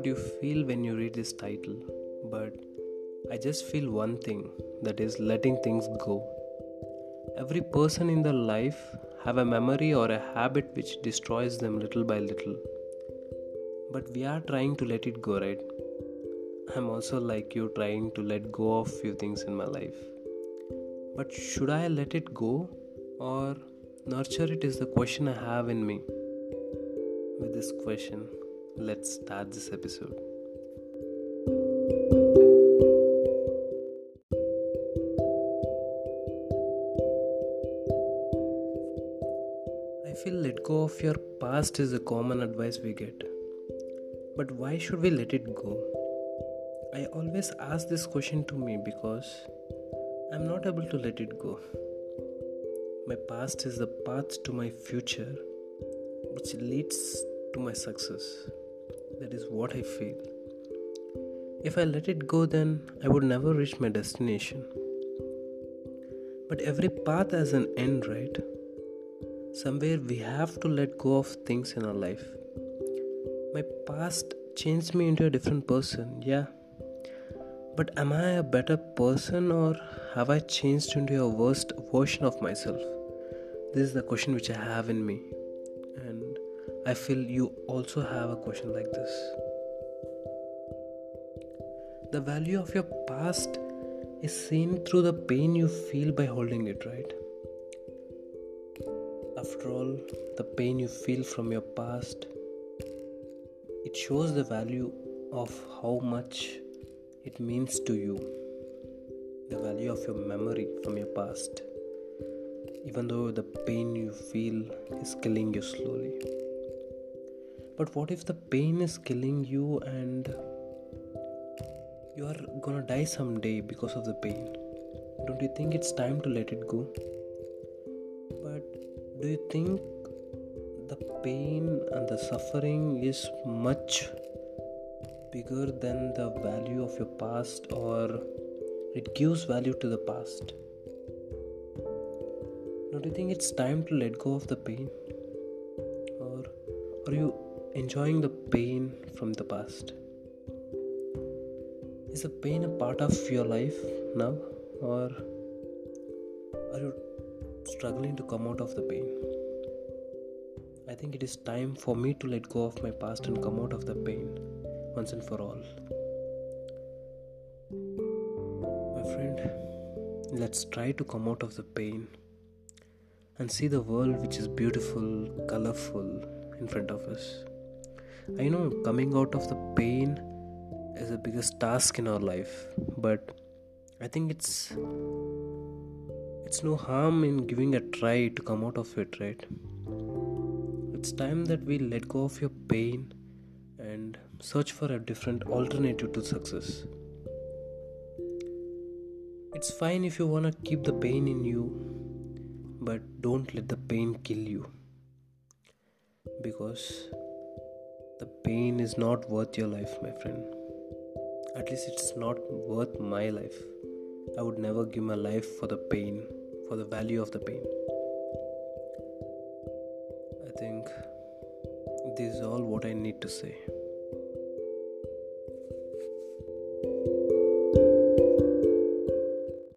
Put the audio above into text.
what you feel when you read this title, but I just feel one thing that is letting things go. Every person in their life have a memory or a habit which destroys them little by little. But we are trying to let it go, right? I'm also like you trying to let go of few things in my life. But should I let it go or nurture it is the question I have in me. With this question, let's start this episode. I feel let go of your past is a common advice we get. But why should we let it go? I always ask this question to me because I'm not able to let it go. My past is the path to my future, which leads to my success. That is what I feel. If I let it go, then I would never reach my destination. But every path has an end, right? Somewhere we have to let go of things in our life. My past changed me into a different person, yeah. But am I a better person or have I changed into a worst version of myself? This is the question which I have in me. I feel you also have a question like this. The value of your past is seen through the pain you feel by holding it, right? After all, the pain you feel from your past it shows the value of how much it means to you the value of your memory from your past even though the pain you feel is killing you slowly but what if the pain is killing you and you are gonna die someday because of the pain? Don't you think it's time to let it go? But do you think the pain and the suffering is much bigger than the value of your past or it gives value to the past? Don't you think it's time to let go of the pain? Or are you enjoying the pain from the past. Is the pain a part of your life now, or are you struggling to come out of the pain? I think it is time for me to let go of my past and come out of the pain once and for all. My friend, let's try to come out of the pain and see the world which is beautiful, colorful in front of us. I know coming out of the pain is the biggest task in our life, but I think it's it's no harm in giving a try to come out of it, right? It's time that we let go of your pain and search for a different alternative to success. It's fine if you want to keep the pain in you, but don't let the pain kill you. Because the pain is not worth your life, my friend. At least it's not worth my life. I would never give my life for the pain, for the value of the pain. I think this is all what I need to say.